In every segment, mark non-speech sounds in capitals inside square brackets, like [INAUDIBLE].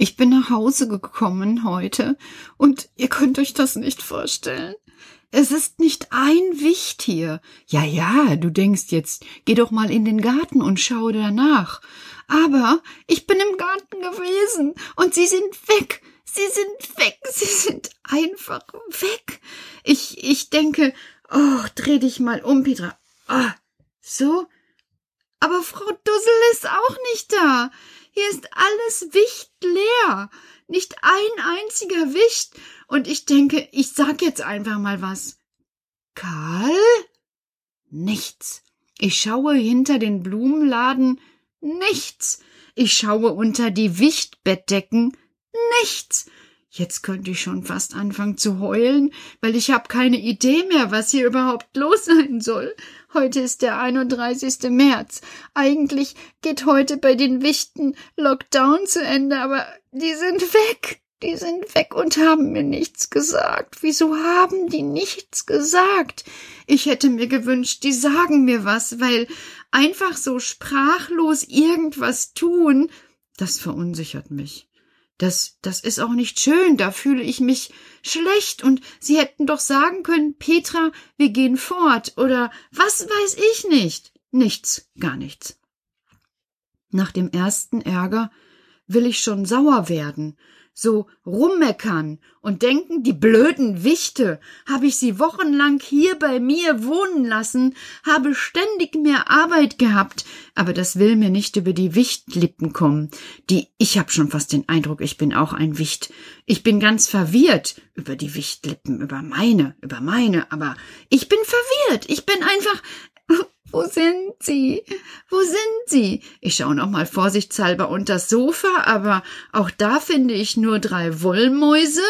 Ich bin nach Hause gekommen heute und ihr könnt euch das nicht vorstellen. Es ist nicht ein Wicht hier. Ja, ja, du denkst jetzt, geh doch mal in den Garten und schau danach. Aber ich bin im Garten gewesen und sie sind weg. Sie sind weg. Sie sind einfach weg. Ich, ich denke, oh, dreh dich mal um, Petra. Ah, so? Aber Frau Dussel ist auch nicht da. Hier ist alles Wicht leer. Nicht ein einziger Wicht. Und ich denke, ich sag jetzt einfach mal was. Karl? Nichts. Ich schaue hinter den Blumenladen. Nichts. Ich schaue unter die Wichtbettdecken. Nichts. Jetzt könnte ich schon fast anfangen zu heulen, weil ich habe keine Idee mehr, was hier überhaupt los sein soll. Heute ist der 31. März. Eigentlich geht heute bei den Wichten Lockdown zu Ende, aber die sind weg. Die sind weg und haben mir nichts gesagt. Wieso haben die nichts gesagt? Ich hätte mir gewünscht, die sagen mir was, weil einfach so sprachlos irgendwas tun, das verunsichert mich. Das, das ist auch nicht schön, da fühle ich mich schlecht. Und Sie hätten doch sagen können, Petra, wir gehen fort. Oder was weiß ich nicht. Nichts, gar nichts. Nach dem ersten Ärger will ich schon sauer werden so rummeckern und denken, die blöden Wichte, habe ich sie wochenlang hier bei mir wohnen lassen, habe ständig mehr Arbeit gehabt, aber das will mir nicht über die Wichtlippen kommen. Die, ich habe schon fast den Eindruck, ich bin auch ein Wicht. Ich bin ganz verwirrt über die Wichtlippen, über meine, über meine, aber ich bin verwirrt. Ich bin einfach, [LAUGHS] wo sind Sie? Wo sind Sie? Ich schaue noch mal vorsichtshalber unter das Sofa, aber auch da finde ich nur drei Wollmäuse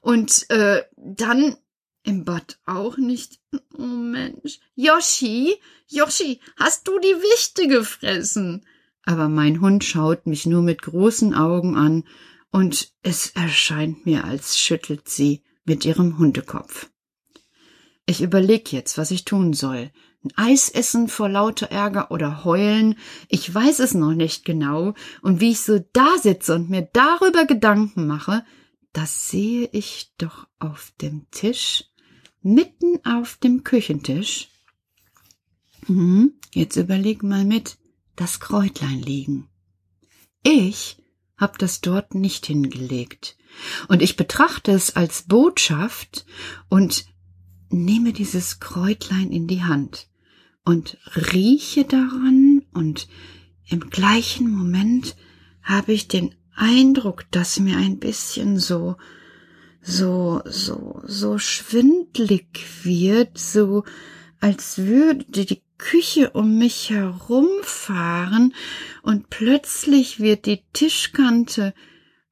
und äh, dann im Bad auch nicht. Oh Mensch. Yoshi, Yoshi, hast du die Wichte gefressen? Aber mein Hund schaut mich nur mit großen Augen an, und es erscheint mir, als schüttelt sie mit ihrem Hundekopf. Ich überleg jetzt, was ich tun soll. Eis essen vor lauter Ärger oder heulen, ich weiß es noch nicht genau, und wie ich so da sitze und mir darüber Gedanken mache, das sehe ich doch auf dem Tisch, mitten auf dem Küchentisch. Hm, jetzt überleg mal mit, das Kräutlein liegen. Ich hab das dort nicht hingelegt, und ich betrachte es als Botschaft und nehme dieses Kräutlein in die Hand und rieche daran und im gleichen Moment habe ich den Eindruck, dass mir ein bisschen so, so, so, so schwindlig wird, so als würde die Küche um mich herumfahren und plötzlich wird die Tischkante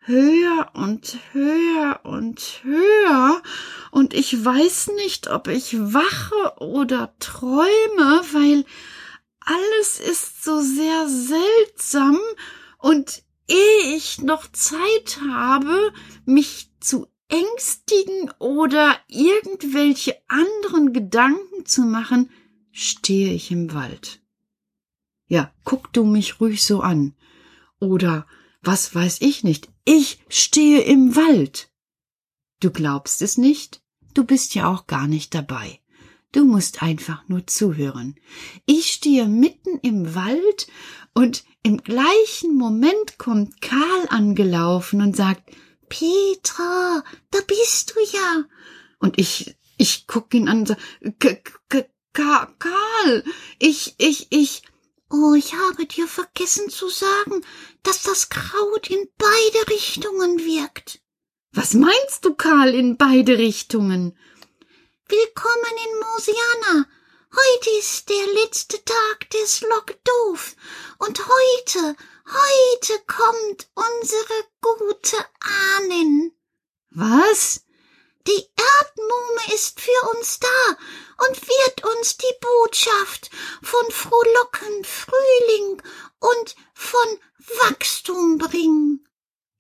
höher und höher und höher, und ich weiß nicht, ob ich wache oder träume, weil alles ist so sehr seltsam, und ehe ich noch Zeit habe, mich zu ängstigen oder irgendwelche anderen Gedanken zu machen, stehe ich im Wald. Ja, guck du mich ruhig so an. Oder was weiß ich nicht, ich stehe im Wald. Du glaubst es nicht? Du bist ja auch gar nicht dabei. Du musst einfach nur zuhören. Ich stehe mitten im Wald und im gleichen Moment kommt Karl angelaufen und sagt, Petra, da bist du ja. Und ich, ich guck ihn an und sag, Karl, ich, ich, ich, Oh, ich habe dir vergessen zu sagen, dass das Kraut in beide Richtungen wirkt. Was meinst du, Karl, in beide Richtungen? Willkommen in Mosiana. Heute ist der letzte Tag des Lockdoof. Und heute, heute kommt unsere gute Ahnen. Was? Die Erdmuhme ist für uns da und wird uns die Botschaft von frohlocken Frühling und von Wachstum bringen.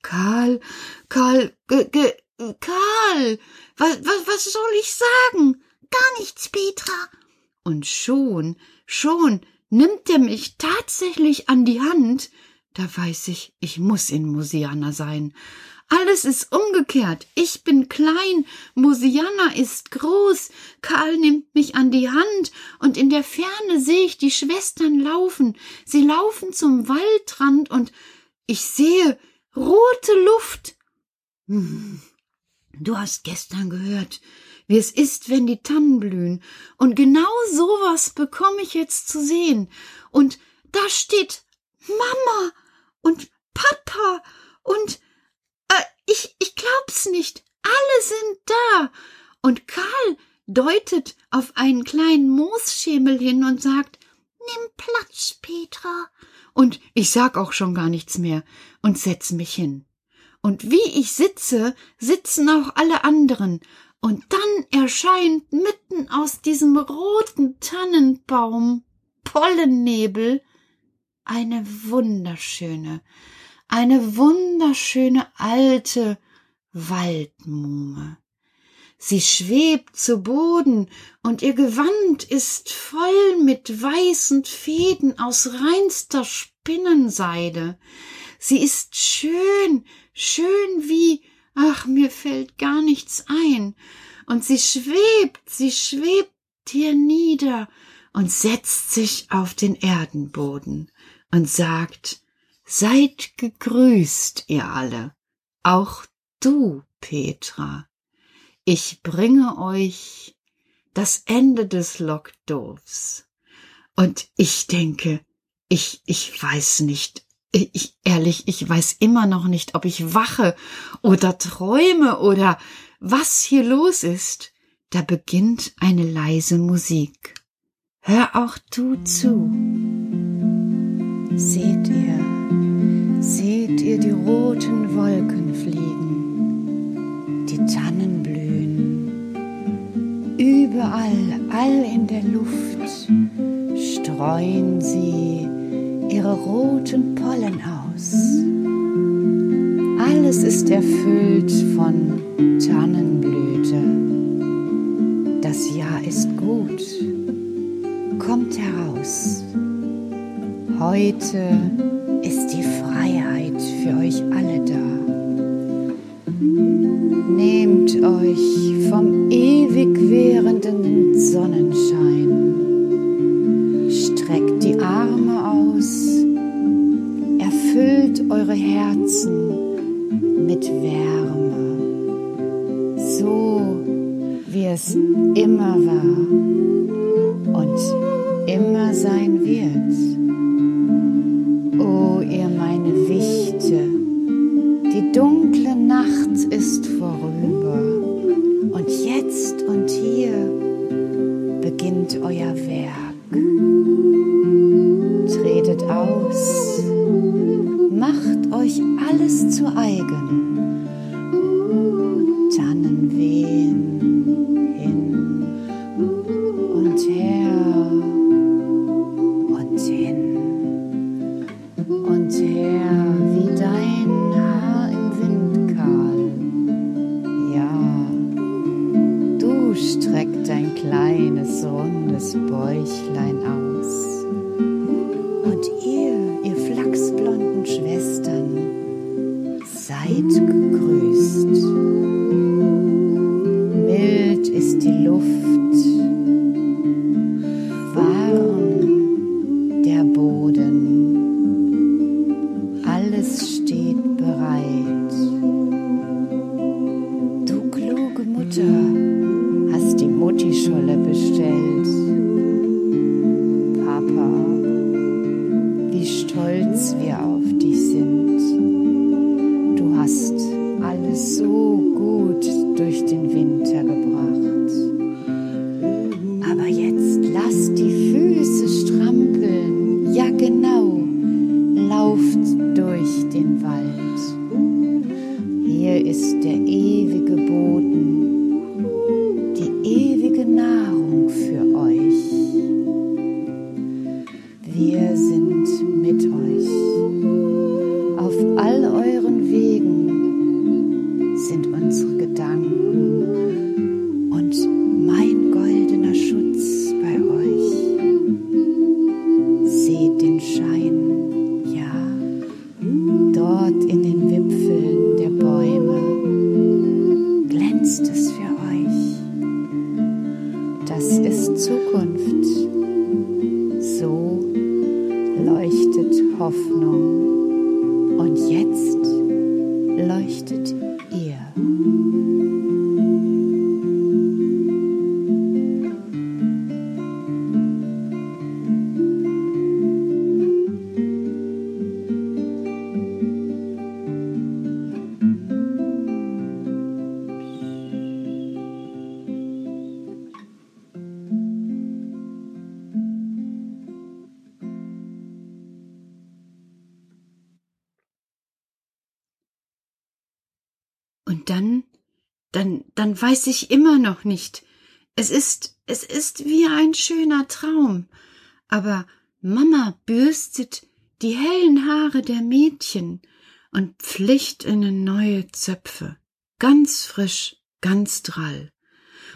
Karl, Karl, ge, ge, Karl, was, was, was soll ich sagen? Gar nichts, Petra. Und schon, schon nimmt er mich tatsächlich an die Hand, Da weiß ich, ich muss in Mosiana sein. Alles ist umgekehrt. Ich bin klein, Mosiana ist groß, Karl nimmt mich an die Hand, und in der Ferne sehe ich die Schwestern laufen. Sie laufen zum Waldrand, und ich sehe rote Luft. Hm. Du hast gestern gehört, wie es ist, wenn die Tannen blühen, und genau sowas bekomme ich jetzt zu sehen. Und da steht Mama und Papa und ich, ich glaub's nicht. Alle sind da. Und Karl deutet auf einen kleinen Moosschemel hin und sagt, Nimm Platz, Petra. Und ich sag auch schon gar nichts mehr und setz mich hin. Und wie ich sitze, sitzen auch alle anderen. Und dann erscheint mitten aus diesem roten Tannenbaum Pollennebel eine wunderschöne, eine wunderschöne alte Waldmuhme. Sie schwebt zu Boden, und ihr Gewand ist voll mit weißen Fäden aus reinster Spinnenseide. Sie ist schön, schön wie, ach, mir fällt gar nichts ein, und sie schwebt, sie schwebt hier nieder und setzt sich auf den Erdenboden und sagt, Seid gegrüßt, ihr alle, auch du, Petra. Ich bringe euch das Ende des Lockdorfs. Und ich denke, ich, ich weiß nicht, ich, ehrlich, ich weiß immer noch nicht, ob ich wache oder träume oder was hier los ist. Da beginnt eine leise Musik. Hör auch du zu. Ihr, seht ihr die roten Wolken fliegen, die Tannen blühen, überall, all in der Luft streuen sie ihre roten Pollen aus. Alles ist erfüllt von Tannenblüte. Das Jahr ist gut. Kommt heraus. Heute Euch vom ewig währenden Sonnenschein. Streckt die Arme aus. Erfüllt eure Herzen mit Wärme. So wie es immer war und immer sein wird. dunkle Nacht ist vorüber dann, dann, dann weiß ich immer noch nicht. Es ist, es ist wie ein schöner Traum. Aber Mama bürstet die hellen Haare der Mädchen und pflicht ihnen neue Zöpfe. Ganz frisch, ganz drall.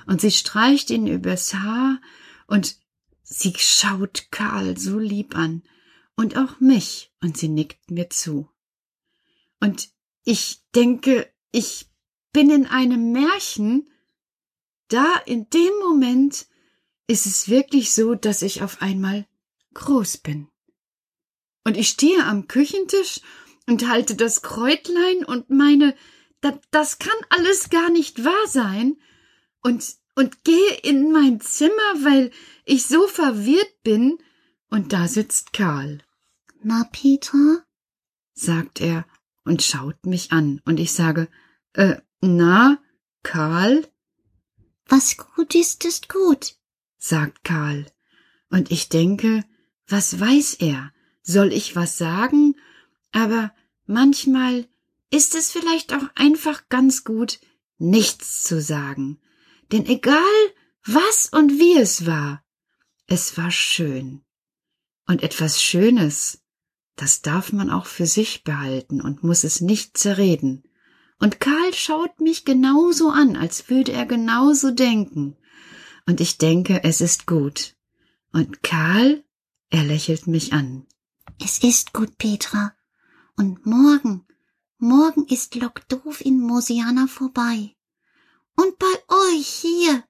Und sie streicht ihn übers Haar und sie schaut Karl so lieb an und auch mich und sie nickt mir zu. Und ich denke, ich bin in einem Märchen, da in dem Moment ist es wirklich so, dass ich auf einmal groß bin. Und ich stehe am Küchentisch und halte das Kräutlein und meine, da, das kann alles gar nicht wahr sein und, und gehe in mein Zimmer, weil ich so verwirrt bin, und da sitzt Karl. Na, Peter? sagt er und schaut mich an, und ich sage, äh, na, Karl? Was gut ist, ist gut, sagt Karl. Und ich denke, was weiß er? Soll ich was sagen? Aber manchmal ist es vielleicht auch einfach ganz gut, nichts zu sagen. Denn egal, was und wie es war, es war schön. Und etwas Schönes, das darf man auch für sich behalten und muss es nicht zerreden. Und Karl schaut mich genauso an, als würde er genauso denken. Und ich denke, es ist gut. Und Karl, er lächelt mich an. Es ist gut, Petra. Und morgen, morgen ist Lokdoof in Mosiana vorbei. Und bei euch hier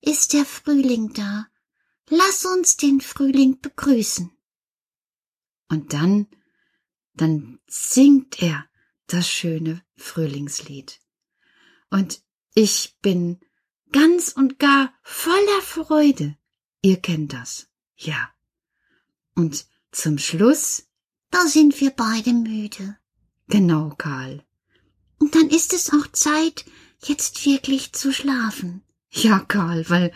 ist der Frühling da. Lass uns den Frühling begrüßen. Und dann, dann singt er das schöne Frühlingslied. Und ich bin ganz und gar voller Freude. Ihr kennt das. Ja. Und zum Schluss. Da sind wir beide müde. Genau, Karl. Und dann ist es auch Zeit, jetzt wirklich zu schlafen. Ja, Karl, weil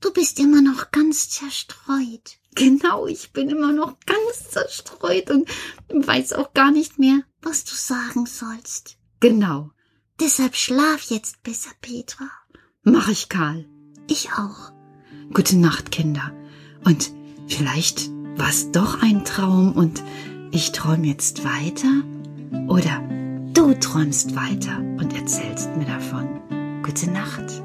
du bist immer noch ganz zerstreut. Genau, ich bin immer noch ganz zerstreut und weiß auch gar nicht mehr, was du sagen sollst. Genau. Deshalb schlaf jetzt besser, Petra. Mach ich, Karl. Ich auch. Gute Nacht, Kinder. Und vielleicht war's doch ein Traum und ich träum jetzt weiter? Oder du träumst weiter und erzählst mir davon. Gute Nacht.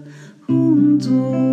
Schlaf ruhen